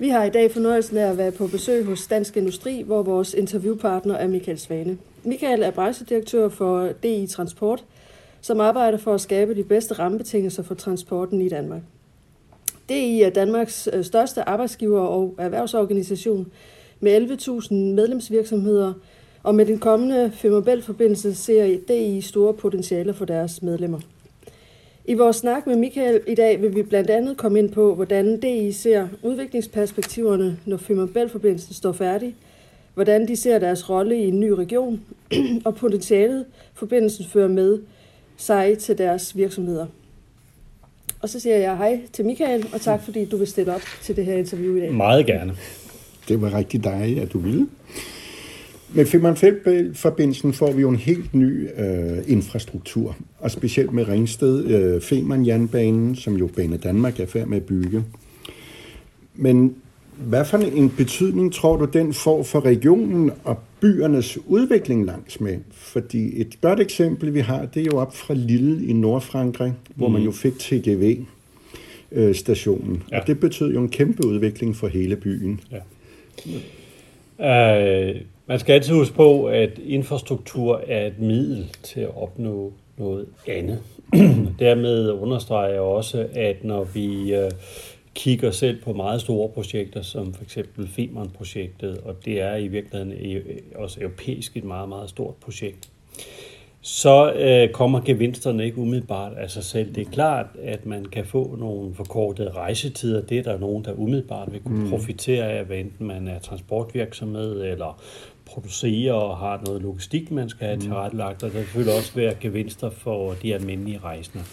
Vi har i dag fornøjelsen af at være på besøg hos Dansk Industri, hvor vores interviewpartner er Michael Svane. Michael er branchedirektør for DI Transport, som arbejder for at skabe de bedste rammebetingelser for transporten i Danmark. DI er Danmarks øh, største arbejdsgiver og erhvervsorganisation med 11.000 medlemsvirksomheder, og med den kommende Femmerbælt-forbindelse ser DI store potentialer for deres medlemmer. I vores snak med Michael i dag vil vi blandt andet komme ind på, hvordan DI ser udviklingsperspektiverne, når Femmerbælt-forbindelsen står færdig, hvordan de ser deres rolle i en ny region, og potentialet forbindelsen fører med sig til deres virksomheder. Og så siger jeg hej til Michael, og tak fordi du vil stille op til det her interview i dag. Meget gerne. Det var rigtig dejligt, at du ville. Med Femern-Forbindelsen får vi jo en helt ny øh, infrastruktur, og specielt med Ringsted, øh, Femern-jernbanen, som jo Bane Danmark er færdig med at bygge. Men hvad for en betydning tror du, den får for regionen og byernes udvikling langs med? Fordi et godt eksempel, vi har, det er jo op fra Lille i Nordfrankrig, mm. hvor man jo fik TGV-stationen. Øh, ja. Og det betød jo en kæmpe udvikling for hele byen. Ja. Uh, man skal altid huske på, at infrastruktur er et middel til at opnå noget andet. Dermed understreger jeg også, at når vi uh, kigger selv på meget store projekter, som for eksempel Femern-projektet, og det er i virkeligheden også europæisk et meget, meget stort projekt, så øh, kommer gevinsterne ikke umiddelbart af sig selv. Det er klart, at man kan få nogle forkortede rejsetider. Det er der nogen, der umiddelbart vil kunne mm. profitere af, hvad enten man er transportvirksomhed eller producerer og har noget logistik, man skal have mm. tilrettelagt, og der vil selvfølgelig også være gevinster for de almindelige rejsende.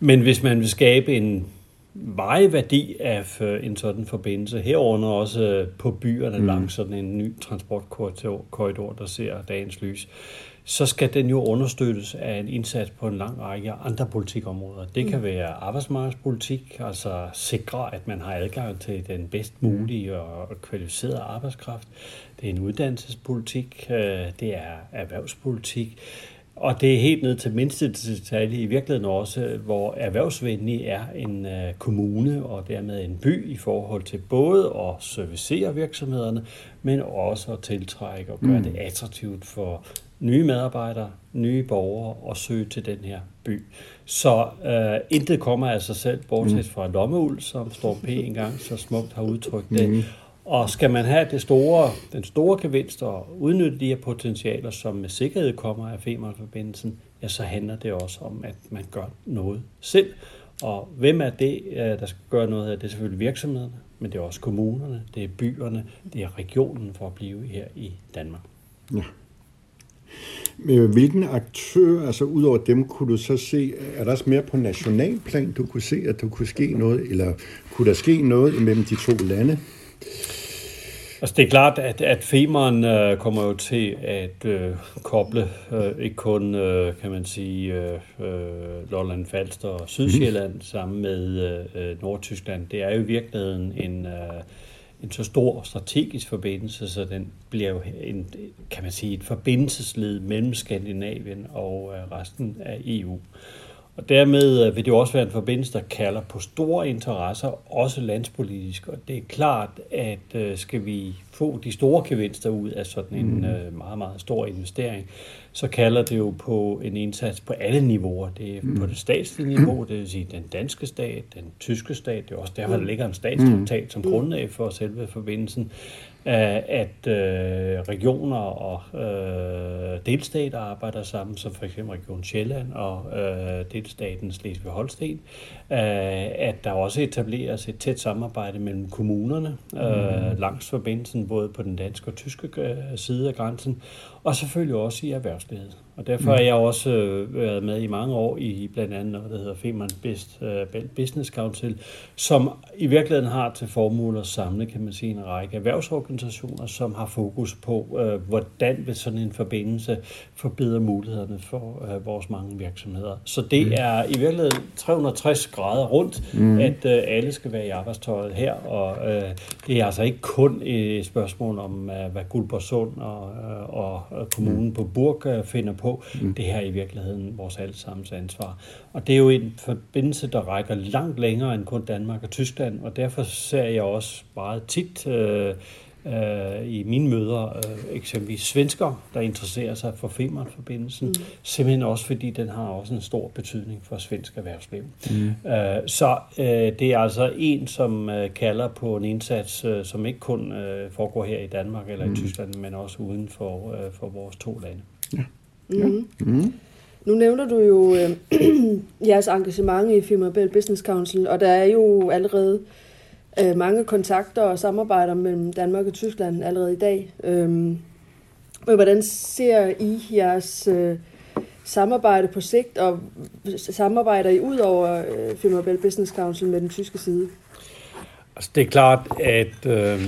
Men hvis man vil skabe en veje værdi af en sådan forbindelse, herunder også på byerne mm. langs sådan en ny transportkorridor, der ser dagens lys, så skal den jo understøttes af en indsats på en lang række andre politikområder. Det kan mm. være arbejdsmarkedspolitik, altså sikre, at man har adgang til den bedst mulige og kvalificerede arbejdskraft. Det er en uddannelsespolitik, øh, det er erhvervspolitik, og det er helt ned til mindste detalje i virkeligheden også, hvor erhvervsvenlig er en øh, kommune og dermed en by i forhold til både at servicere virksomhederne, men også at tiltrække og gøre mm. det attraktivt for nye medarbejdere, nye borgere og søge til den her by. Så øh, intet kommer af sig selv, bortset mm. fra lommeuld, som Storm P. engang så smukt har udtrykt det. Mm. Og skal man have det store, den store gevinst og udnytte de her potentialer, som med sikkerhed kommer af Femern-forbindelsen, ja, så handler det også om, at man gør noget selv. Og hvem er det, øh, der skal gøre noget af det? er selvfølgelig virksomhederne, men det er også kommunerne, det er byerne, det er regionen for at blive her i Danmark. Ja. Hvilken aktør, altså ud over dem, kunne du så se, er der også mere på nationalplan, du kunne se, at der kunne ske noget, eller kunne der ske noget imellem de to lande? Altså det er klart, at, at Femern øh, kommer jo til at øh, koble øh, ikke kun, øh, kan man sige, øh, øh Lolland Falster og Sydsjælland mm. sammen med øh, Nordtyskland. Det er jo i virkeligheden en, øh, en så stor strategisk forbindelse, så den bliver jo en, kan man sige, et forbindelsesled mellem Skandinavien og øh, resten af EU. Og dermed øh, vil det jo også være en forbindelse, der kalder på store interesser, også landspolitisk. Og det er klart, at øh, skal vi få de store gevinster ud af sådan en mm. øh, meget, meget stor investering, så kalder det jo på en indsats på alle niveauer. Det er mm. på det statslige niveau, det vil sige den danske stat, den tyske stat, det er også derfor, der ligger en statstraktat som grundlag for selve forbindelsen at øh, regioner og øh, delstater arbejder sammen, som for eksempel Region Sjælland og øh, delstaten Slesvig-Holsten, øh, at der også etableres et tæt samarbejde mellem kommunerne øh, mm. langs forbindelsen, både på den danske og tyske øh, side af grænsen, og selvfølgelig også i erhvervslivet. Og derfor har jeg også øh, været med i mange år i blandt andet noget, der hedder Femern Best, uh, Business Council, som i virkeligheden har til formål at samle, kan man sige, en række erhvervsorganisationer, som har fokus på, uh, hvordan vil sådan en forbindelse forbedre mulighederne for uh, vores mange virksomheder. Så det mm. er i virkeligheden 360 grader rundt, mm. at uh, alle skal være i arbejdstøjet her, og uh, det er altså ikke kun et spørgsmål om, uh, hvad Guldborgsund og, uh, og kommunen mm. på Burg uh, finder på, på. Mm. Det her er i virkeligheden vores allesammens ansvar. Og det er jo en forbindelse, der rækker langt længere end kun Danmark og Tyskland, og derfor ser jeg også meget tit øh, øh, i mine møder, øh, eksempelvis svensker, der interesserer sig for Femern-forbindelsen, mm. simpelthen også fordi den har også en stor betydning for svensk erhvervsliv. Mm. Øh, så øh, det er altså en, som øh, kalder på en indsats, øh, som ikke kun øh, foregår her i Danmark eller mm. i Tyskland, men også uden for, øh, for vores to lande. Ja. Mm. Mm. Nu nævner du jo øh, jeres engagement i Firma Bell Business Council, og der er jo allerede øh, øh, mange kontakter og samarbejder mellem Danmark og Tyskland allerede i dag. Øh, hvordan ser I jeres øh, samarbejde på sigt, og samarbejder I ud over øh, Firma Bell Business Council med den tyske side? Altså, det er klart, at øh,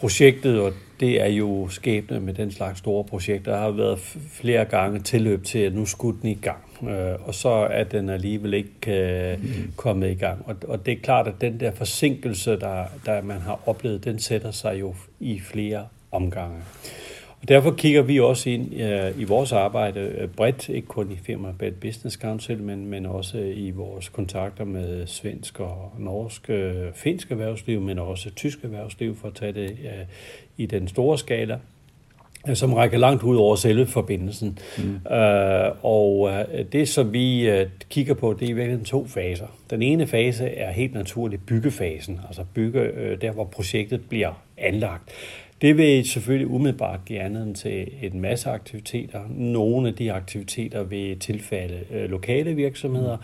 projektet og det er jo skæbne med den slags store projekter. Der har været flere gange tilløb til, at nu skulle den i gang, øh, og så er den alligevel ikke øh, kommet i gang. Og, og det er klart, at den der forsinkelse, der, der man har oplevet, den sætter sig jo i flere omgange. Og derfor kigger vi også ind uh, i vores arbejde uh, bredt, ikke kun i firma Bad Business Council, men, men også i vores kontakter med svensk og norsk, uh, finsk erhvervsliv, men også tysk erhvervsliv, for at tage det uh, i den store skala som rækker langt ud over selve forbindelsen. Mm. Uh, og uh, det, som vi uh, kigger på, det er i virkeligheden to faser. Den ene fase er helt naturligt byggefasen, altså bygge uh, der, hvor projektet bliver anlagt. Det vil selvfølgelig umiddelbart give anledning til en masse aktiviteter. Nogle af de aktiviteter vil tilfalde øh, lokale virksomheder,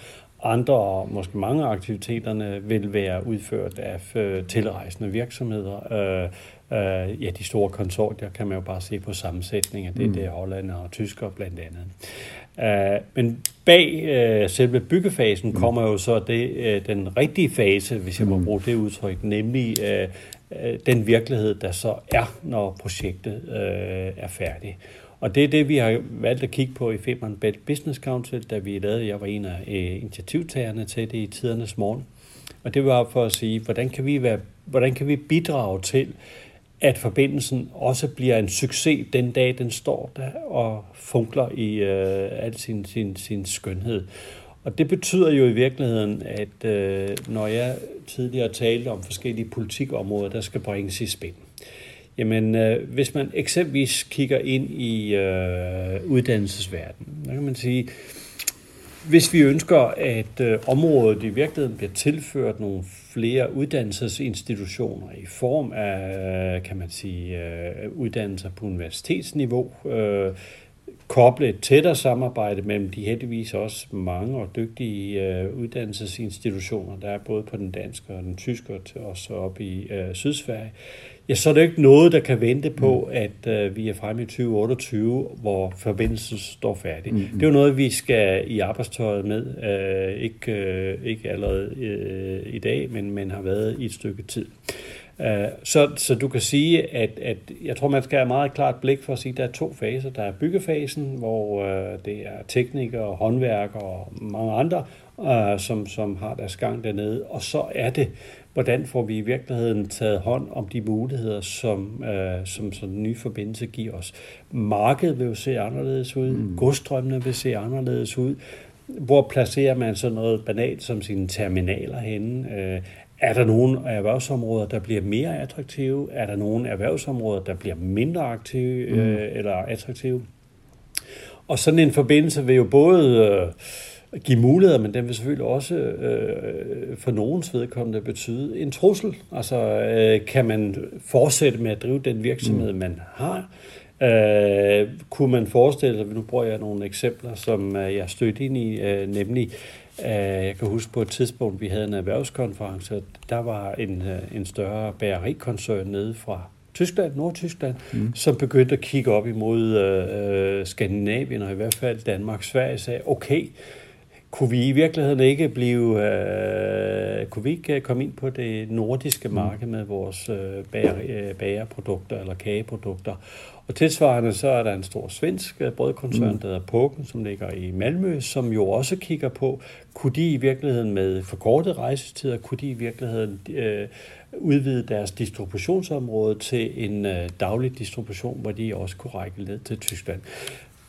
andre, måske mange af aktiviteterne, vil være udført af øh, tilrejsende virksomheder. Øh, øh, ja, de store konsortier kan man jo bare se på sammensætningen. Det er mm. det hollænder og tysker blandt andet. Uh, men bag uh, selve byggefasen mm. kommer jo så det, uh, den rigtige fase, hvis jeg må mm. bruge det udtryk, nemlig uh, Øh, den virkelighed, der så er, når projektet øh, er færdigt. Og det er det, vi har valgt at kigge på i Femern Belt Business Council, da vi lavede, jeg var en af øh, initiativtagerne til det i tidernes morgen. Og det var for at sige, hvordan kan vi, være, hvordan kan vi bidrage til, at forbindelsen også bliver en succes den dag, den står der og funkler i øh, al sin, sin, sin skønhed. Og det betyder jo i virkeligheden, at øh, når jeg tidligere talte om forskellige politikområder, der skal bringes i spil. Jamen, øh, hvis man eksempelvis kigger ind i øh, uddannelsesverdenen, så kan man sige, hvis vi ønsker, at øh, området i virkeligheden bliver tilført nogle flere uddannelsesinstitutioner i form af, kan man sige, øh, uddannelser på universitetsniveau, øh, koble et tættere samarbejde mellem de heldigvis også mange og dygtige øh, uddannelsesinstitutioner, der er både på den danske og den tyske og også op i øh, Sydsverige, ja, så er det ikke noget, der kan vente på, mm. at øh, vi er fremme i 2028, hvor forbindelsen står færdig. Mm. Det er jo noget, vi skal i arbejdstøjet med, øh, ikke, øh, ikke allerede øh, i dag, men, men har været i et stykke tid. Øh, så, så du kan sige, at, at jeg tror, man skal have meget klart blik for at sige, at der er to faser. Der er byggefasen, hvor øh, det er teknikere, håndværkere og mange andre, øh, som, som har deres gang dernede. Og så er det, hvordan får vi i virkeligheden taget hånd om de muligheder, som, øh, som, som den nye forbindelse giver os. Markedet vil jo se anderledes ud, mm. godstrømmene vil se anderledes ud. Hvor placerer man så noget banalt som sine terminaler henne? Øh, er der nogle erhvervsområder, der bliver mere attraktive? Er der nogle erhvervsområder, der bliver mindre aktive mm. øh, eller attraktive? Og sådan en forbindelse vil jo både øh, give muligheder, men den vil selvfølgelig også øh, for nogens vedkommende betyde en trussel. Altså, øh, kan man fortsætte med at drive den virksomhed, mm. man har? Øh, kunne man forestille sig, nu bruger jeg nogle eksempler, som øh, jeg stødte ind i, øh, nemlig Øh, jeg kan huske på et tidspunkt, vi havde en erhvervskonference, der var en, øh, en større bagerikoncern nede fra Tyskland, Nordtyskland, mm. som begyndte at kigge op imod øh, øh, Skandinavien, og i hvert fald Danmark, Sverige, sagde, okay, kunne vi i virkeligheden ikke blive, øh, kunne vi ikke komme ind på det nordiske mm. marked med vores øh, bager, øh, bagerprodukter eller kageprodukter? Og tilsvarende så er der en stor svensk øh, brødkoncern, mm. der hedder Poken, som ligger i Malmø, som jo også kigger på, kunne de i virkeligheden med forkortet rejsetider, kunne de i virkeligheden øh, udvide deres distributionsområde til en øh, daglig distribution, hvor de også kunne række ned til Tyskland.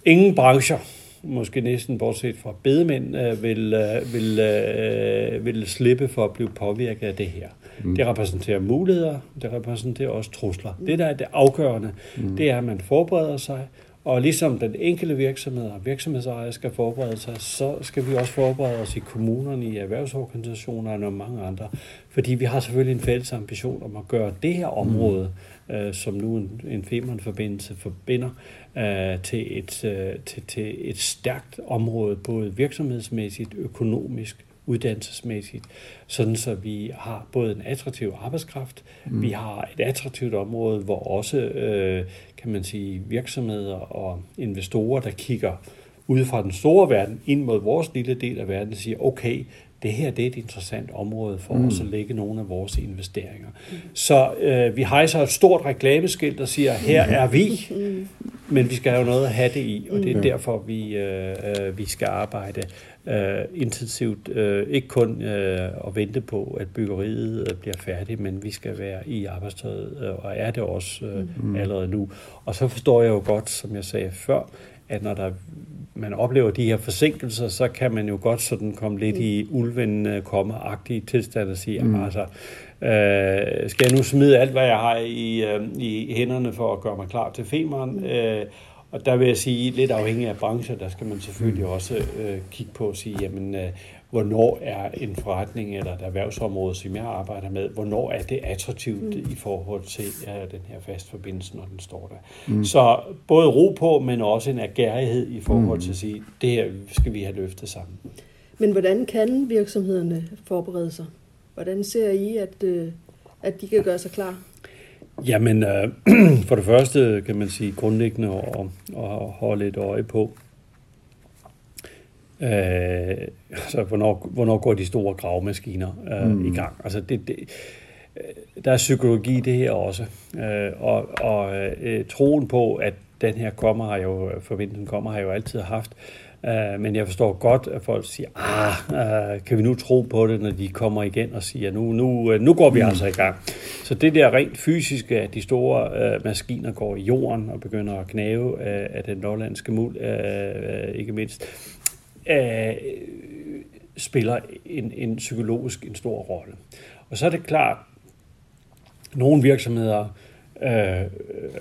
ingen brancher, måske næsten bortset fra bedemænd, øh, vil, øh, vil, øh, vil slippe for at blive påvirket af det her. Mm. Det repræsenterer muligheder, det repræsenterer også trusler. Mm. Det, der er det afgørende, mm. det er, at man forbereder sig, og ligesom den enkelte virksomhed og virksomhedsejer skal forberede sig, så skal vi også forberede os i kommunerne, i erhvervsorganisationer og mange andre. Fordi vi har selvfølgelig en fælles ambition om at gøre det her område, mm. Øh, som nu en, en Femern-forbindelse forbinder, øh, til, et, øh, til, til et stærkt område, både virksomhedsmæssigt, økonomisk, uddannelsesmæssigt, sådan så vi har både en attraktiv arbejdskraft, mm. vi har et attraktivt område, hvor også, øh, kan man sige, virksomheder og investorer, der kigger ud fra den store verden ind mod vores lille del af verden, siger, okay, det her det er et interessant område for mm. os at lægge nogle af vores investeringer. Mm. Så øh, vi hejser et stort reklameskilt, der siger, her er vi, mm. men vi skal have noget at have det i, og det er mm. derfor, vi, øh, øh, vi skal arbejde øh, intensivt. Øh, ikke kun øh, at vente på, at byggeriet øh, bliver færdigt, men vi skal være i arbejdstøjet, øh, og er det også øh, mm. allerede nu. Og så forstår jeg jo godt, som jeg sagde før, at når der man oplever de her forsinkelser, så kan man jo godt sådan komme lidt i ulven komme-agtige tilstand og sige, mm. altså, øh, skal jeg nu smide alt, hvad jeg har i, øh, i hænderne for at gøre mig klar til femeren? Øh, og der vil jeg sige, lidt afhængig af brancher, der skal man selvfølgelig mm. også øh, kigge på og sige, jamen, øh, hvornår er en forretning eller et erhvervsområde, som jeg arbejder med, hvornår er det attraktivt mm. i forhold til uh, den her fastforbindelse, når den står der. Mm. Så både ro på, men også en agerighed i forhold til at sige, det her skal vi have løftet sammen. Men hvordan kan virksomhederne forberede sig? Hvordan ser I, at, øh, at de kan gøre sig klar? Jamen, øh, for det første kan man sige grundlæggende at, at holde et øje på, øh, altså, hvornår, hvornår går de store gravemaskiner øh, mm. i gang. Altså, det, det, øh, der er psykologi i det her også. Øh, og og øh, troen på, at den her kommer har jo, forventningen kommer, har jo altid haft. Uh, men jeg forstår godt, at folk siger, ah, uh, kan vi nu tro på det, når de kommer igen og siger, nu, nu, nu går vi mm. altså i gang. Så det der rent fysiske, at de store uh, maskiner går i jorden og begynder at knæve uh, af den nordlandske muld, uh, ikke mindst, øh, spiller en, en psykologisk en stor rolle. Og så er det klart, nogle virksomheder øh,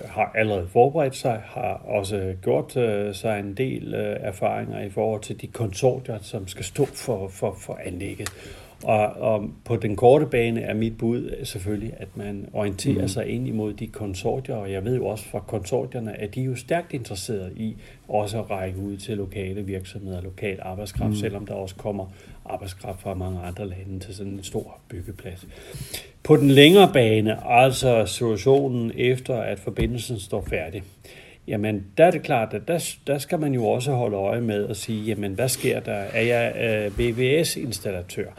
har allerede forberedt sig, har også gjort øh, sig en del øh, erfaringer i forhold til de konsortier, som skal stå for, for, for anlægget. Og, og på den korte bane er mit bud selvfølgelig, at man orienterer mm. sig ind imod de konsortier, og jeg ved jo også fra konsortierne, at de er jo stærkt interesserede i også at række ud til lokale virksomheder, lokal arbejdskraft, mm. selvom der også kommer arbejdskraft fra mange andre lande til sådan en stor byggeplads. På den længere bane, altså situationen efter, at forbindelsen står færdig, jamen der er det klart, at der, der skal man jo også holde øje med at sige, jamen hvad sker der? Er jeg øh, VVS-installatør?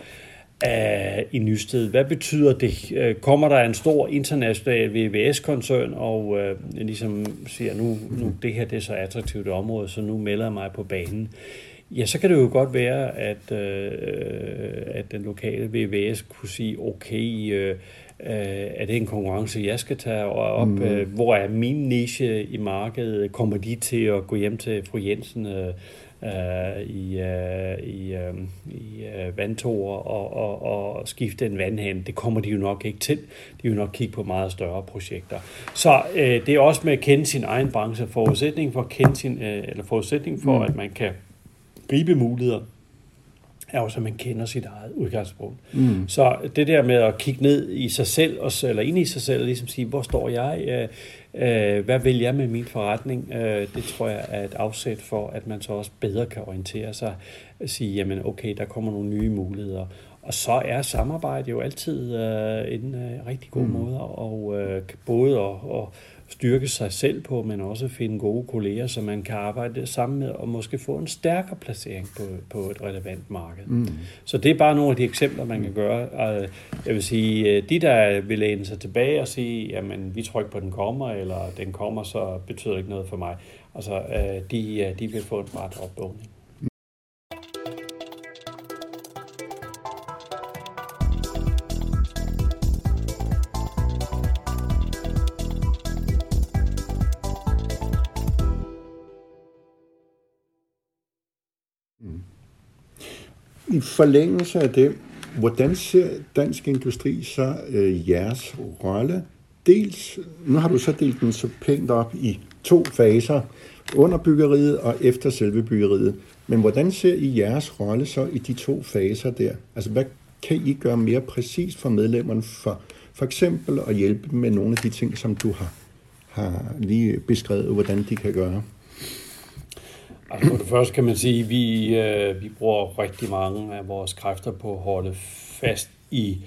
I Nysted. Hvad betyder det? Uh, kommer der en stor international VVS-koncern og uh, ligesom siger, nu, nu det her det er så attraktivt et område, så nu melder jeg mig på banen. Ja, så kan det jo godt være, at, øh, at den lokale VVS kunne sige, okay, øh, er det en konkurrence, jeg skal tage op? Mm. Øh, hvor er min niche i markedet? Kommer de til at gå hjem til fru Jensen øh, øh i, øh, i, øh, i øh, vandtorer og, og, og skifte en vandhane? Det kommer de jo nok ikke til. De vil nok kigge på meget større projekter. Så øh, det er også med at kende sin egen branche. Forudsætning for, at kende sin, øh, eller forudsætning for mm. at man kan gribe muligheder, er også, at man kender sit eget udgangspunkt. Mm. Så det der med at kigge ned i sig selv, eller ind i sig selv, og ligesom sige, hvor står jeg? Øh, hvad vil jeg med min forretning? Øh, det tror jeg er et afsæt for, at man så også bedre kan orientere sig og sige, jamen okay, der kommer nogle nye muligheder. Og så er samarbejde jo altid øh, en øh, rigtig god mm. måde, og øh, både at, at styrke sig selv på, men også finde gode kolleger, som man kan arbejde sammen med, og måske få en stærkere placering på, på et relevant marked. Mm. Så det er bare nogle af de eksempler, man kan gøre. Jeg vil sige, de der vil læne sig tilbage og sige, jamen vi tror ikke på, at den kommer, eller den kommer, så betyder det ikke noget for mig. Altså, de, de vil få en ret opvågning. I forlængelse af det, hvordan ser Dansk Industri så øh, jeres rolle? Dels, nu har du så delt den så pænt op i to faser, under byggeriet og efter selve byggeriet. Men hvordan ser I jeres rolle så i de to faser der? Altså, hvad kan I gøre mere præcist for medlemmerne for for eksempel at hjælpe dem med nogle af de ting, som du har, har lige beskrevet, hvordan de kan gøre? Altså for det første kan man sige, at vi, øh, vi bruger rigtig mange af vores kræfter på at holde fast i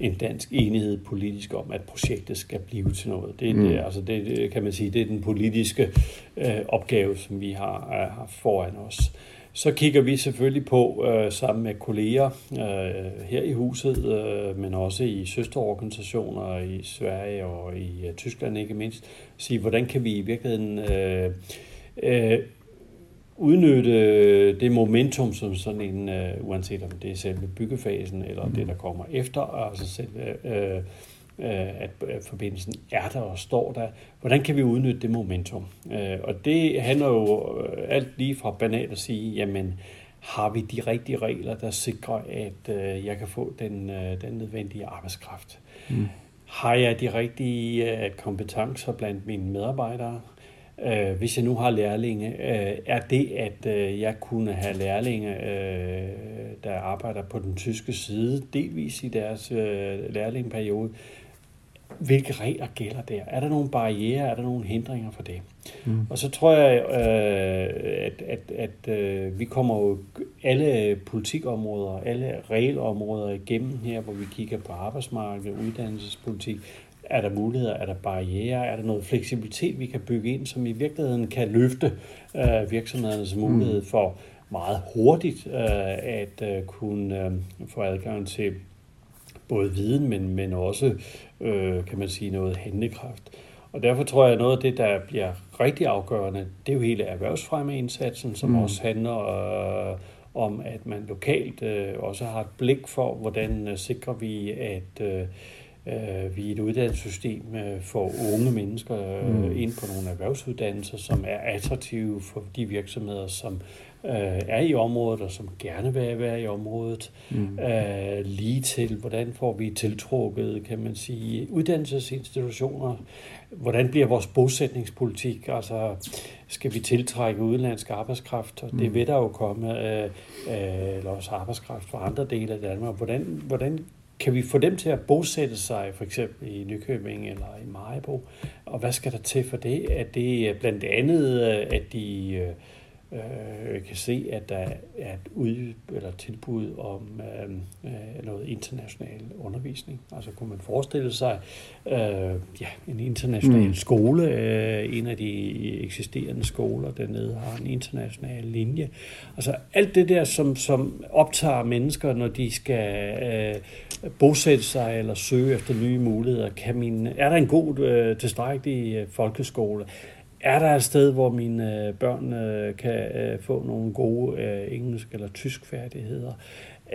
en dansk enighed politisk om, at projektet skal blive til noget. Det, mm. det, altså det, kan man sige, det er den politiske øh, opgave, som vi har, har foran os. Så kigger vi selvfølgelig på øh, sammen med kolleger øh, her i huset, øh, men også i søsterorganisationer i Sverige og i uh, Tyskland ikke mindst, sige, hvordan kan vi i virkeligheden øh, øh, udnytte det momentum, som sådan en, øh, uanset om det er selve byggefasen eller mm. det, der kommer efter, altså selve øh, Øh, at forbindelsen er der og står der. Hvordan kan vi udnytte det momentum? Øh, og det handler jo øh, alt lige fra banalt at sige, jamen har vi de rigtige regler, der sikrer, at jeg kan få den, den nødvendige arbejdskraft? Mm. Har jeg de rigtige kompetencer blandt mine medarbejdere? Hvis jeg nu har lærlinge, er det, at jeg kunne have lærlinge, der arbejder på den tyske side, delvis i deres lærlingeperiode, hvilke regler gælder der? Er der nogle barriere? Er der nogle hindringer for det? Mm. Og så tror jeg, øh, at, at, at øh, vi kommer jo alle politikområder, alle regelområder igennem her, hvor vi kigger på arbejdsmarked, uddannelsespolitik. Er der muligheder? Er der barriere? Er der noget fleksibilitet, vi kan bygge ind, som i virkeligheden kan løfte øh, virksomhedernes mulighed mm. for meget hurtigt øh, at øh, kunne øh, få adgang til både viden, men, men også, øh, kan man sige, noget handlekraft. Og derfor tror jeg, at noget af det, der bliver rigtig afgørende, det er jo hele erhvervsfremmeindsatsen, som mm. også handler øh, om, at man lokalt øh, også har et blik for, hvordan øh, sikrer vi, at øh vi i et uddannelsessystem øh, får unge mennesker øh, mm. ind på nogle erhvervsuddannelser, som er attraktive for de virksomheder, som øh, er i området, og som gerne vil være i området. Mm. Øh, lige til, hvordan får vi tiltrukket, kan man sige, uddannelsesinstitutioner. Hvordan bliver vores bosætningspolitik? Altså, skal vi tiltrække udenlandsk arbejdskraft? Og det mm. vil der jo komme, øh, øh, eller også arbejdskraft fra andre dele af Danmark. Hvordan, hvordan kan vi få dem til at bosætte sig for eksempel i Nykøbing eller i Majbo? Og hvad skal der til for det? Er det blandt andet, øh, at de øh, øh, kan se, at der er et ud, eller tilbud om øh, øh, noget international undervisning. Altså kunne man forestille sig øh, ja, en international mm. skole, øh, en af de eksisterende skoler dernede har en international linje. Altså alt det der, som, som optager mennesker, når de skal øh, bosætte sig eller søge efter nye muligheder. Kan min, er der en god, øh, tilstrækkelig øh, folkeskole? Er der et sted, hvor mine øh, børn øh, kan øh, få nogle gode øh, engelsk eller tysk færdigheder?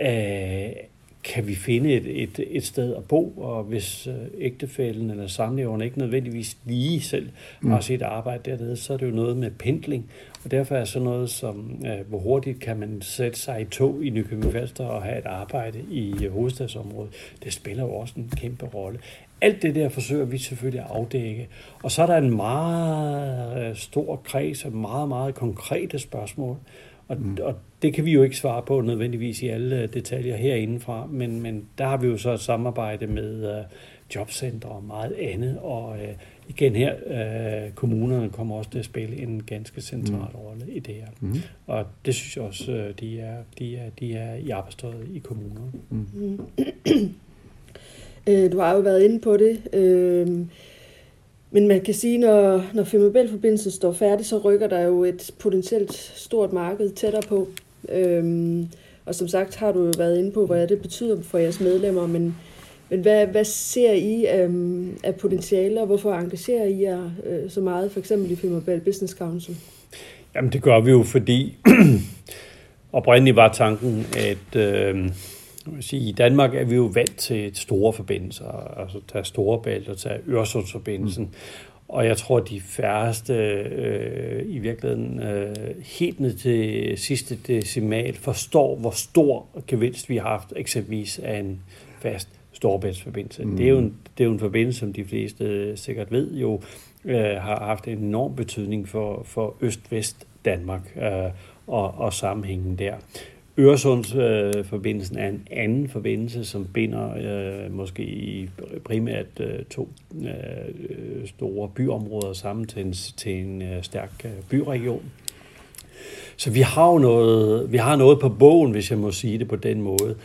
Øh, kan vi finde et, et, et sted at bo, og hvis øh, ægtefælden eller samleveren ikke nødvendigvis lige selv mm. har sit arbejde dernede, så er det jo noget med pendling. Og derfor er sådan noget som, øh, hvor hurtigt kan man sætte sig i tog i Nykøbing Falster og have et arbejde i øh, hovedstadsområdet. Det spiller jo også en kæmpe rolle. Alt det der forsøger vi selvfølgelig at afdække. Og så er der en meget øh, stor kreds af meget, meget konkrete spørgsmål. Og, mm. og det kan vi jo ikke svare på nødvendigvis i alle øh, detaljer herindefra, men, men der har vi jo så et samarbejde med uh, jobcentre og meget andet, og uh, igen her, uh, kommunerne kommer også til at spille en ganske central mm. rolle i det her. Mm. Og det synes jeg også, uh, de, er, de, er, de er i arbejdstøjet i kommunerne. Mm. Øh, du har jo været inde på det. Øh, men man kan sige, når, når Femabel-forbindelsen står færdig, så rykker der jo et potentielt stort marked tættere på. Øh, og som sagt har du jo været inde på, hvad det betyder for jeres medlemmer, men, men hvad, hvad ser I øh, af, af potentialer? Hvorfor engagerer I jer øh, så meget, for eksempel i Femabel Business Council? Jamen det gør vi jo, fordi oprindeligt var tanken, at... Øh, sige, I Danmark er vi jo vant til store forbindelser, altså tage Storebælt og tage Øresundsforbindelsen. Mm. Og jeg tror, de færreste øh, i virkeligheden øh, helt ned til sidste decimal forstår, hvor stor gevinst vi har haft eksempelvis af en fast storbæltsforbindelse. Mm. Det, er jo en, det er jo en forbindelse, som de fleste sikkert ved jo, øh, har haft en enorm betydning for, for Øst-Vest Danmark øh, og, og sammenhængen der. Øresundsforbindelsen øh, er en anden forbindelse, som binder øh, måske i primært øh, to øh, store byområder sammen til en, til en øh, stærk øh, byregion. Så vi har jo noget, vi har noget på bogen, hvis jeg må sige det på den måde.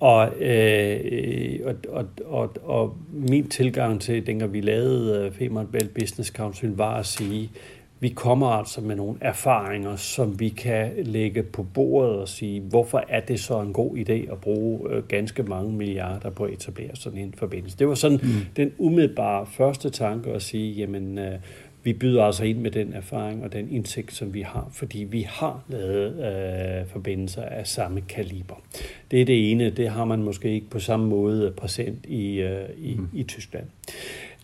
Og, øh, og, og, og, og min tilgang til, dengang vi lavede øh, Femern Belt Business Council, var at sige, vi kommer altså med nogle erfaringer, som vi kan lægge på bordet og sige, hvorfor er det så en god idé at bruge øh, ganske mange milliarder på at etablere sådan en forbindelse. Det var sådan mm. den umiddelbare første tanke at sige, jamen øh, vi byder altså ind med den erfaring og den indsigt, som vi har, fordi vi har lavet øh, forbindelser af samme kaliber. Det er det ene, det har man måske ikke på samme måde præsent i, øh, i, mm. i Tyskland.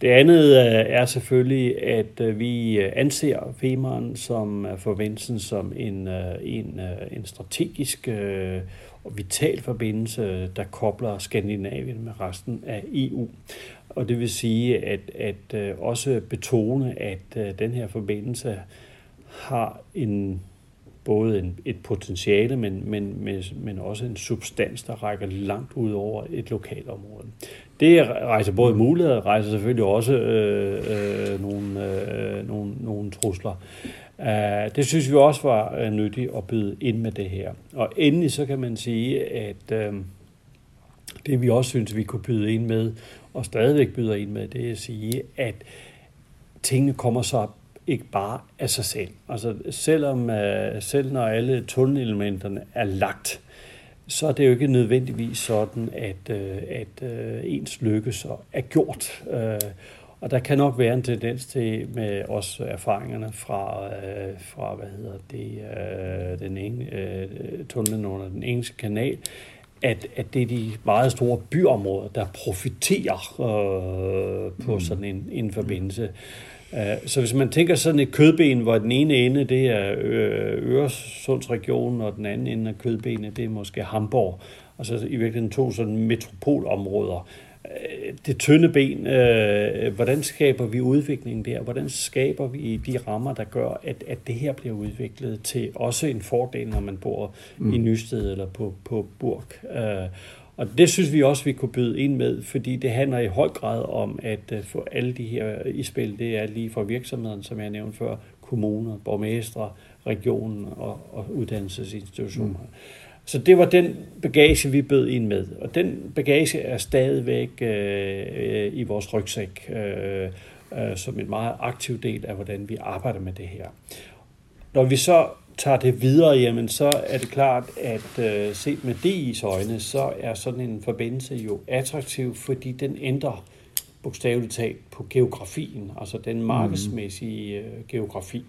Det andet øh, er selvfølgelig, at øh, vi øh, anser Femern som forbindelsen som en, en, en strategisk og vital forbindelse, der kobler Skandinavien med resten af EU. Og det vil sige, at, at også betone, at den her forbindelse har en både en, et potentiale, men, men, men, men også en substans, der rækker langt ud over et lokalområde. Det rejser både muligheder, rejser selvfølgelig også øh, øh, nogle, øh, nogle, nogle trusler. Uh, det synes vi også var uh, nyttigt at byde ind med det her. Og endelig så kan man sige, at øh, det vi også synes, vi kunne byde ind med, og stadigvæk byder ind med, det er at sige, at tingene kommer så ikke bare af sig selv. Altså selvom, øh, selv når alle tunnelelementerne er lagt, så er det jo ikke nødvendigvis sådan, at, øh, at øh, ens lykke så er gjort. Øh, og der kan nok være en tendens til med også erfaringerne fra, øh, fra hvad hedder det, øh, den ene, øh, tunnelen under den engelske kanal, at, at det er de meget store byområder, der profiterer øh, på mm. sådan en, en forbindelse. Øh, så hvis man tænker sådan et kødben, hvor den ene ende det er Øresundsregionen, og den anden ende af kødbenet det er måske Hamburg, og så i virkeligheden to sådan metropolområder. Øh, det tynde ben, øh, hvordan skaber vi udviklingen der? Hvordan skaber vi de rammer, der gør, at, at det her bliver udviklet til også en fordel, når man bor mm. i Nysted eller på, på Burg? Og det synes vi også, vi kunne byde ind med, fordi det handler i høj grad om at øh, få alle de her i spil. Det er lige fra virksomheden, som jeg nævnte før, kommuner, borgmestre, regionen og, og uddannelsesinstitutioner. Mm. Så det var den bagage, vi bød ind med. Og den bagage er stadigvæk øh, i vores rygsæk, øh, øh, som en meget aktiv del af, hvordan vi arbejder med det her. Når vi så tager det videre, jamen så er det klart, at øh, set med DI's øjne, så er sådan en forbindelse jo attraktiv, fordi den ændrer bogstaveligt talt på geografien, altså den mm. markedsmæssige øh, geografi.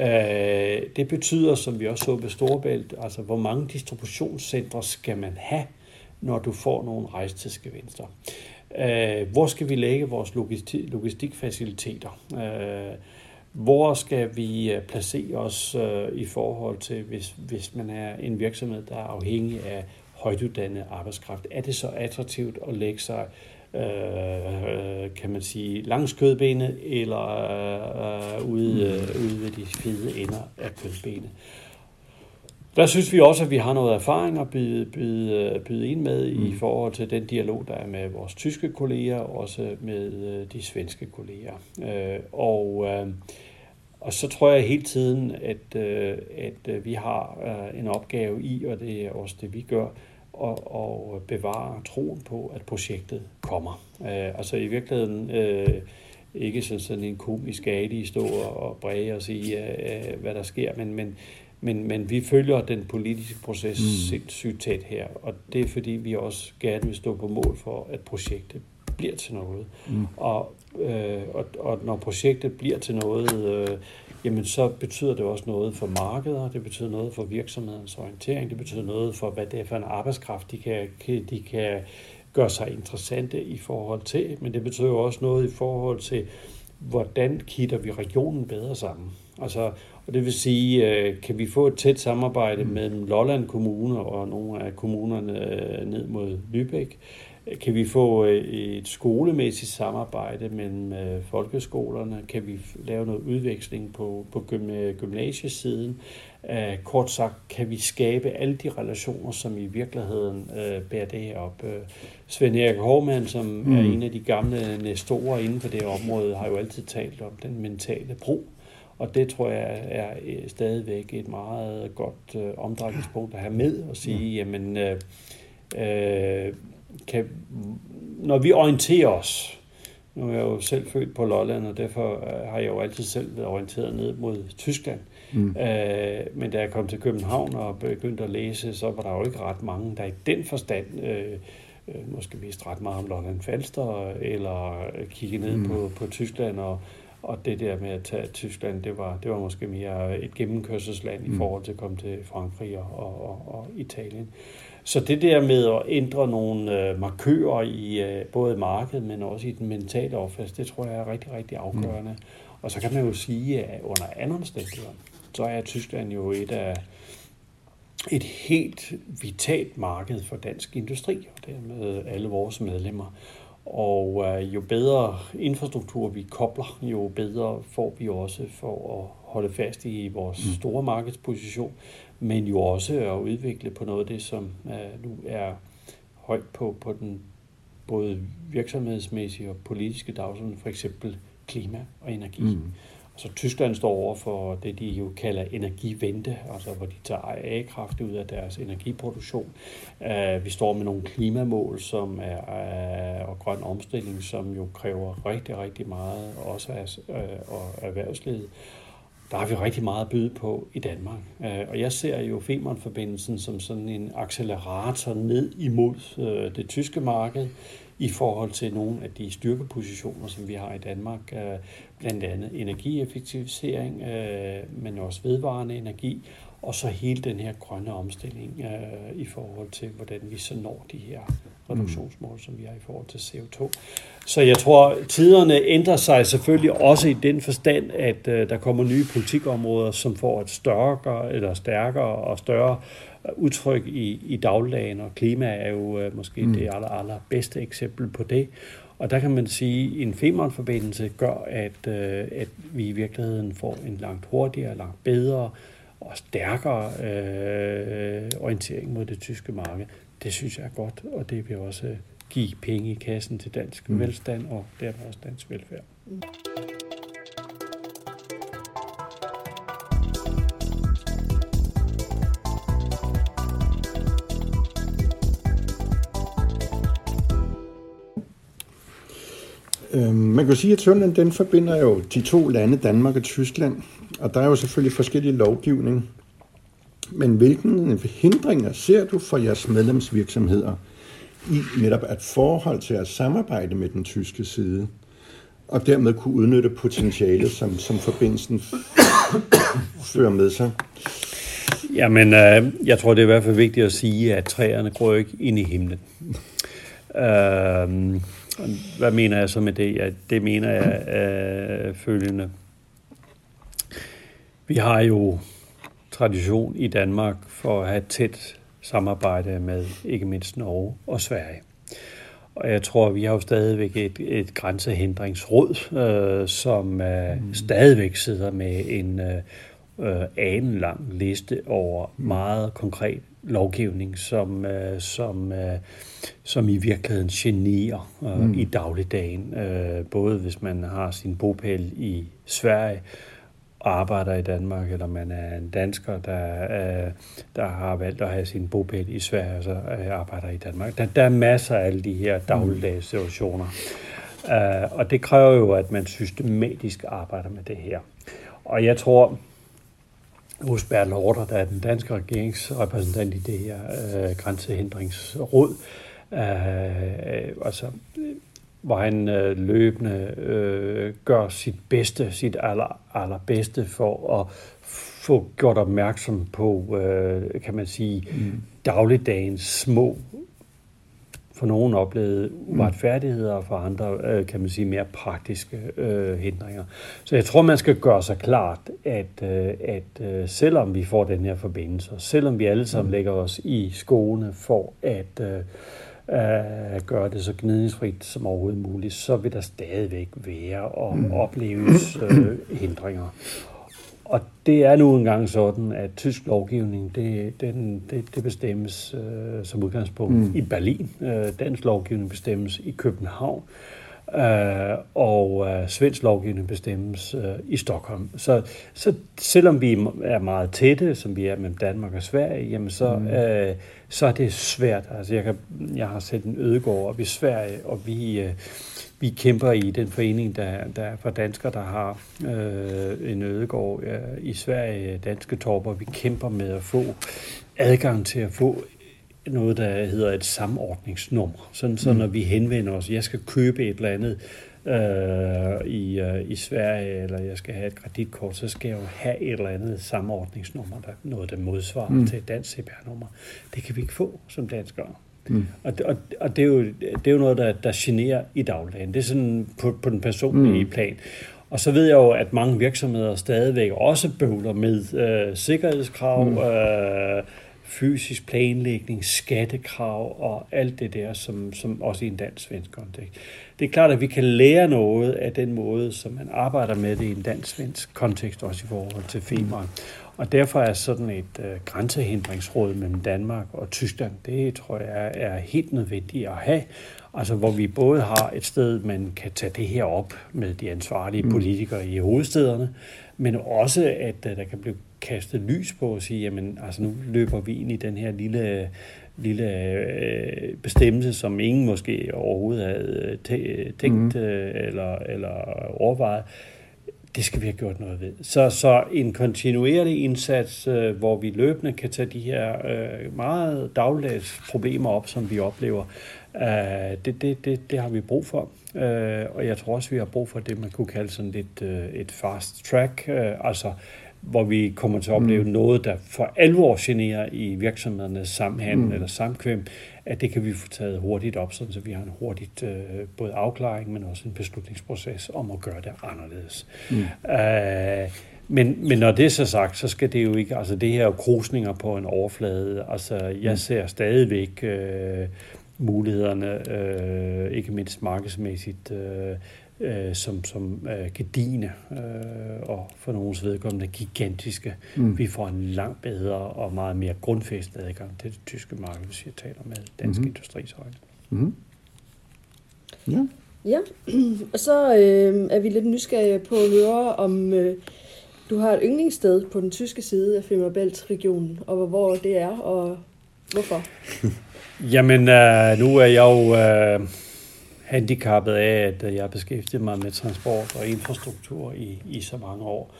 Øh, det betyder, som vi også så ved Storebælt, altså hvor mange distributionscentre skal man have, når du får nogle rejstidsgevinster. Øh, hvor skal vi lægge vores logistik, logistikfaciliteter? Øh, hvor skal vi øh, placere os øh, i forhold til, hvis, hvis man er en virksomhed, der er afhængig af højtuddannet arbejdskraft? Er det så attraktivt at lægge sig, øh, kan man sige, langs kødbenet eller øh, ude, øh, ude ved de fede ender af kødbenet? Der synes vi også, at vi har noget erfaring at byde, byde, byde ind med mm. i forhold til den dialog, der er med vores tyske kolleger, og også med øh, de svenske kolleger. Øh, og, øh, og så tror jeg hele tiden, at, at vi har en opgave i, og det er også det, vi gør, at, at bevare troen på, at projektet kommer. Altså i virkeligheden ikke sådan en komisk i stå og bræge og sige, hvad der sker, men, men men, men vi følger den politiske proces mm. sindssygt tæt her, og det er fordi, vi også gerne vil stå på mål for, at projektet bliver til noget. Mm. Og, øh, og, og når projektet bliver til noget, øh, jamen så betyder det også noget for markeder, det betyder noget for virksomhedens orientering, det betyder noget for, hvad det er for en arbejdskraft, de kan, de kan gøre sig interessante i forhold til, men det betyder også noget i forhold til, hvordan kitter vi regionen bedre sammen? Altså, og det vil sige, øh, kan vi få et tæt samarbejde mellem Lolland Kommune og nogle af kommunerne øh, ned mod Lübeck? Kan vi få øh, et skolemæssigt samarbejde mellem folkeskolerne? Kan vi lave noget udveksling på, på gymnasiesiden? Kort sagt, kan vi skabe alle de relationer, som i virkeligheden bærer det her op? Svend Erik Hormann, som mm. er en af de gamle næstorer inden for det område, har jo altid talt om den mentale bro. Og det tror jeg er øh, stadigvæk et meget godt øh, omdrejningspunkt at have med og sige, jamen, øh, øh, kan, når vi orienterer os, nu er jeg jo selv født på Lolland, og derfor øh, har jeg jo altid selv været orienteret ned mod Tyskland. Mm. Øh, men da jeg kom til København og begyndte at læse, så var der jo ikke ret mange, der i den forstand øh, måske vidste ret meget om Lolland Falster, eller kigge ned mm. på, på Tyskland og, og det der med at tage Tyskland, det var, det var måske mere et gennemkørselsland mm. i forhold til at komme til Frankrig og, og, og Italien. Så det der med at ændre nogle øh, markører i øh, både markedet, men også i den mentale opfattelse, det tror jeg er rigtig, rigtig afgørende. Mm. Og så kan man jo sige, at under andre omstændigheder, så er Tyskland jo et af et helt vitalt marked for dansk industri, og dermed alle vores medlemmer. Og øh, jo bedre infrastruktur vi kobler, jo bedre får vi også for at holde fast i vores mm. store markedsposition, men jo også at udvikle på noget af det, som øh, nu er højt på, på den både virksomhedsmæssige og politiske dagsorden, for eksempel klima og energi. Mm. Så Tyskland står over for det, de jo kalder energivente, altså hvor de tager A-kraft ud af deres energiproduktion. Uh, vi står med nogle klimamål som er, uh, og grøn omstilling, som jo kræver rigtig, rigtig meget, også af uh, og erhvervslivet. Der har vi rigtig meget at byde på i Danmark. Øh, og jeg ser jo Femern-forbindelsen som sådan en accelerator ned imod øh, det tyske marked, i forhold til nogle af de styrkepositioner, som vi har i Danmark, øh, blandt andet energieffektivisering, men også vedvarende energi, og så hele den her grønne omstilling øh, i forhold til, hvordan vi så når de her reduktionsmål, som vi har i forhold til CO2. Så jeg tror, tiderne ændrer sig selvfølgelig også i den forstand, at der kommer nye politikområder, som får et større eller stærkere og større udtryk i, i dagligdagen, og klima er jo øh, måske mm. det aller, aller bedste eksempel på det. Og der kan man sige, at en Femern-forbindelse gør, at, øh, at vi i virkeligheden får en langt hurtigere, langt bedre og stærkere øh, orientering mod det tyske marked. Det synes jeg er godt, og det vil også give penge i kassen til dansk mm. velstand og dermed også dansk velfærd. Mm. Man kan sige, at tunnelen den forbinder jo de to lande, Danmark og Tyskland. Og der er jo selvfølgelig forskellige lovgivning. Men hvilke hindringer ser du for jeres medlemsvirksomheder i netop at forhold til at samarbejde med den tyske side, og dermed kunne udnytte potentialet, som, som forbindelsen fører med sig? Jamen, øh, jeg tror, det er i hvert fald vigtigt at sige, at træerne går ikke ind i himlen. Øh, hvad mener jeg så med det? Ja, det mener jeg øh, følgende. Vi har jo tradition i Danmark for at have tæt samarbejde med ikke mindst Norge og Sverige. Og jeg tror, vi har jo stadigvæk et, et grænsehindringsråd, øh, som øh, mm. stadigvæk sidder med en øh, øh, anenlang liste over mm. meget konkret lovgivning, som, øh, som, øh, som i virkeligheden generer øh, mm. i dagligdagen. Øh, både hvis man har sin bopæl i Sverige og arbejder i Danmark, eller man er en dansker, der, øh, der har valgt at have sin bopæl i Sverige og så øh, arbejder i Danmark. Der, der er masser af alle de her dagligdags situationer. Øh, og det kræver jo, at man systematisk arbejder med det her. Og jeg tror, hos Bertel Hårder, der er den danske regeringsrepræsentant i det her øh, grænsehindringsråd, øh, altså, hvor han øh, løbende øh, gør sit bedste, sit aller, allerbedste for at få gjort opmærksom på, øh, kan man sige, mm. dagligdagens små for nogen oplevet uretfærdigheder, og for andre, øh, kan man sige, mere praktiske øh, hindringer. Så jeg tror, man skal gøre sig klart, at, øh, at øh, selvom vi får den her forbindelse, og selvom vi alle sammen lægger os i skoene for at øh, at gøre det så gnidningsfrit som overhovedet muligt, så vil der stadigvæk være og opleves øh, hindringer. Og det er nu engang sådan, at tysk lovgivning, det, den, det, det bestemmes øh, som udgangspunkt mm. i Berlin. Øh, dansk lovgivning bestemmes i København. Øh, og øh, svensk lovgivning bestemmes øh, i Stockholm. Så, så selvom vi er meget tætte, som vi er med Danmark og Sverige, jamen så, mm. øh, så er det svært. Altså jeg, kan, jeg har set en ødegård op i Sverige, og vi... Øh, vi kæmper i den forening, der, der er for danskere, der har øh, en ødegård øh, i Sverige, Danske Torper. Vi kæmper med at få adgang til at få noget, der hedder et samordningsnummer. Sådan så, mm. når vi henvender os, jeg skal købe et eller andet øh, i, øh, i Sverige, eller jeg skal have et kreditkort, så skal jeg jo have et eller andet samordningsnummer, der noget, der modsvarer mm. til et dansk CPR-nummer. Det kan vi ikke få som danskere. Mm. Og, og, og det, er jo, det er jo noget, der, der generer i dagligdagen. Det er sådan på, på den personlige mm. plan. Og så ved jeg jo, at mange virksomheder stadigvæk også bøvler med øh, sikkerhedskrav, mm. øh, fysisk planlægning, skattekrav og alt det der, som, som også i en dansk-svensk kontekst. Det er klart, at vi kan lære noget af den måde, som man arbejder med det i en dansk-svensk kontekst, også i forhold til femeren. Og derfor er sådan et øh, grænsehindringsråd mellem Danmark og Tyskland, det tror jeg er helt nødvendigt at have. Altså hvor vi både har et sted, man kan tage det her op med de ansvarlige mm. politikere i hovedstederne, men også at øh, der kan blive kastet lys på og sige, jamen altså nu løber vi ind i den her lille lille øh, bestemmelse, som ingen måske overhovedet havde tænkt mm. eller, eller overvejet det skal vi have gjort noget ved. Så, så en kontinuerlig indsats, øh, hvor vi løbende kan tage de her øh, meget dagligdags problemer op, som vi oplever, øh, det, det, det, det har vi brug for. Øh, og jeg tror også, vi har brug for det, man kunne kalde sådan lidt øh, et fast track, øh, altså hvor vi kommer til at opleve mm. noget, der for alvor generer i virksomhedernes samhandel mm. eller samkvem, at det kan vi få taget hurtigt op, så vi har en hurtigt øh, både afklaring, men også en beslutningsproces om at gøre det anderledes. Mm. Øh, men, men når det er så sagt, så skal det jo ikke, altså det her krusninger på en overflade, altså jeg mm. ser stadigvæk øh, mulighederne, øh, ikke mindst markedsmæssigt, øh, øh, som, som øh, gedine øh, og for nogens vedkommende gigantiske. Mm. Vi får en langt bedre og meget mere grundfæstet adgang til det tyske marked, hvis jeg taler med dansk mm-hmm. industris højde. Mm-hmm. Ja. Ja, og så øh, er vi lidt nysgerrige på at høre, om øh, du har et yndlingssted på den tyske side af Femmerbælt-regionen, og hvor det er, og hvorfor? Jamen, øh, nu er jeg jo... Øh, handicappet af, at jeg beskæftiget mig med transport og infrastruktur i, i så mange år.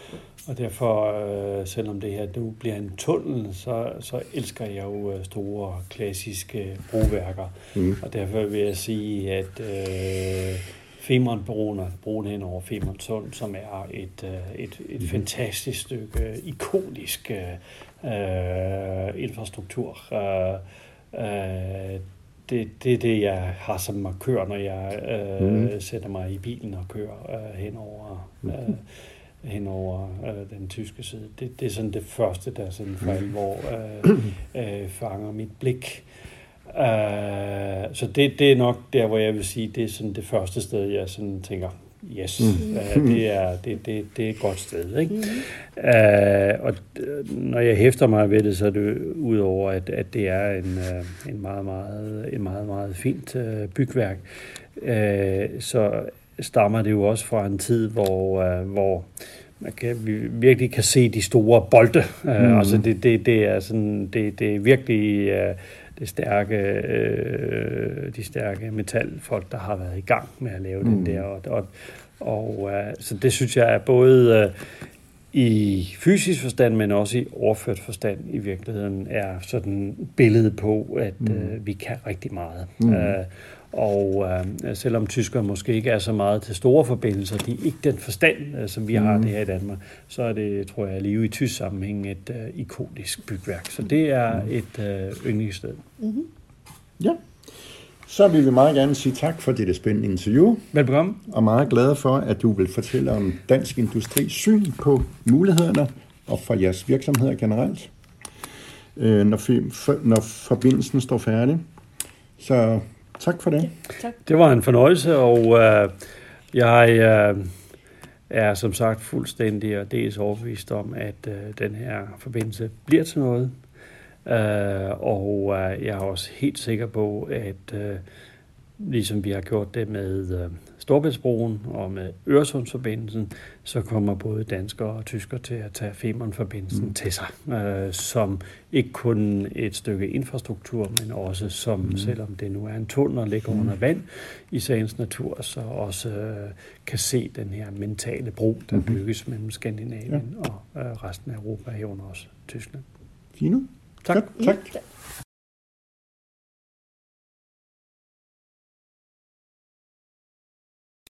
Og derfor, øh, selvom det her nu bliver en tunnel, så, så elsker jeg jo øh, store klassiske broværker. Mm. Og derfor vil jeg sige, at øh, Femernbroen broen hen over Femern som er et, øh, et, et mm. fantastisk stykke ikonisk øh, infrastruktur. Øh, øh, det, det er det, jeg har som markør, når jeg øh, mm. sætter mig i bilen og kører øh, hen over, mm. øh, hen over øh, den tyske side. Det, det er sådan det første, der sådan for mm. alvor øh, øh, fanger mit blik. Uh, så det, det er nok der, hvor jeg vil sige, det er sådan det første sted, jeg sådan tænker, yes, mm. uh, det, er, det, det, det er et godt sted. Ikke? Mm. Uh, og når jeg hæfter mig ved det, så er det udover, at, at det er en, uh, en meget, meget, en meget, meget fint uh, bygværk, uh, så stammer det jo også fra en tid, hvor, uh, hvor man kan, vi virkelig kan se de store bolde. Uh, mm. Altså det, det, det, er sådan, det, det er virkelig... Uh, det stærke, øh, de stærke metalfolk, der har været i gang med at lave mm. den der. Og, og, og øh, så det synes jeg er både øh, i fysisk forstand, men også i overført forstand i virkeligheden, er sådan billedet på, at mm. øh, vi kan rigtig meget. Mm. Øh, og øh, selvom tyskere måske ikke er så meget til store forbindelser, de er ikke den forstand, øh, som vi mm. har det her i Danmark, så er det, tror jeg, lige i tysk sammenhæng et øh, ikonisk bygværk. Så det er mm. et øh, yndlingssted. Mm-hmm. Ja. Så vil vi meget gerne sige tak for dette spændende interview, Velbekomme. og meget glade for, at du vil fortælle om dansk industris syn på mulighederne og for jeres virksomheder generelt, øh, når, når forbindelsen står færdig. Så tak for det. Tak. Det var en fornøjelse, og øh, jeg øh, er som sagt fuldstændig og dels overbevist om, at øh, den her forbindelse bliver til noget. Øh, og øh, jeg er også helt sikker på, at øh, ligesom vi har gjort det med øh, Storbæltsbroen og med Øresundsforbindelsen, så kommer både danskere og tyskere til at tage Femern-forbindelsen mm. til sig, øh, som ikke kun et stykke infrastruktur, men også som, mm. selvom det nu er en tunnel og ligger mm. under vand i sagens natur, så også øh, kan se den her mentale bro, der Mhm. bygges mellem Skandinavien ja. og øh, resten af Europa, herunder også Tyskland. Fino. Tak. Tak. Mm.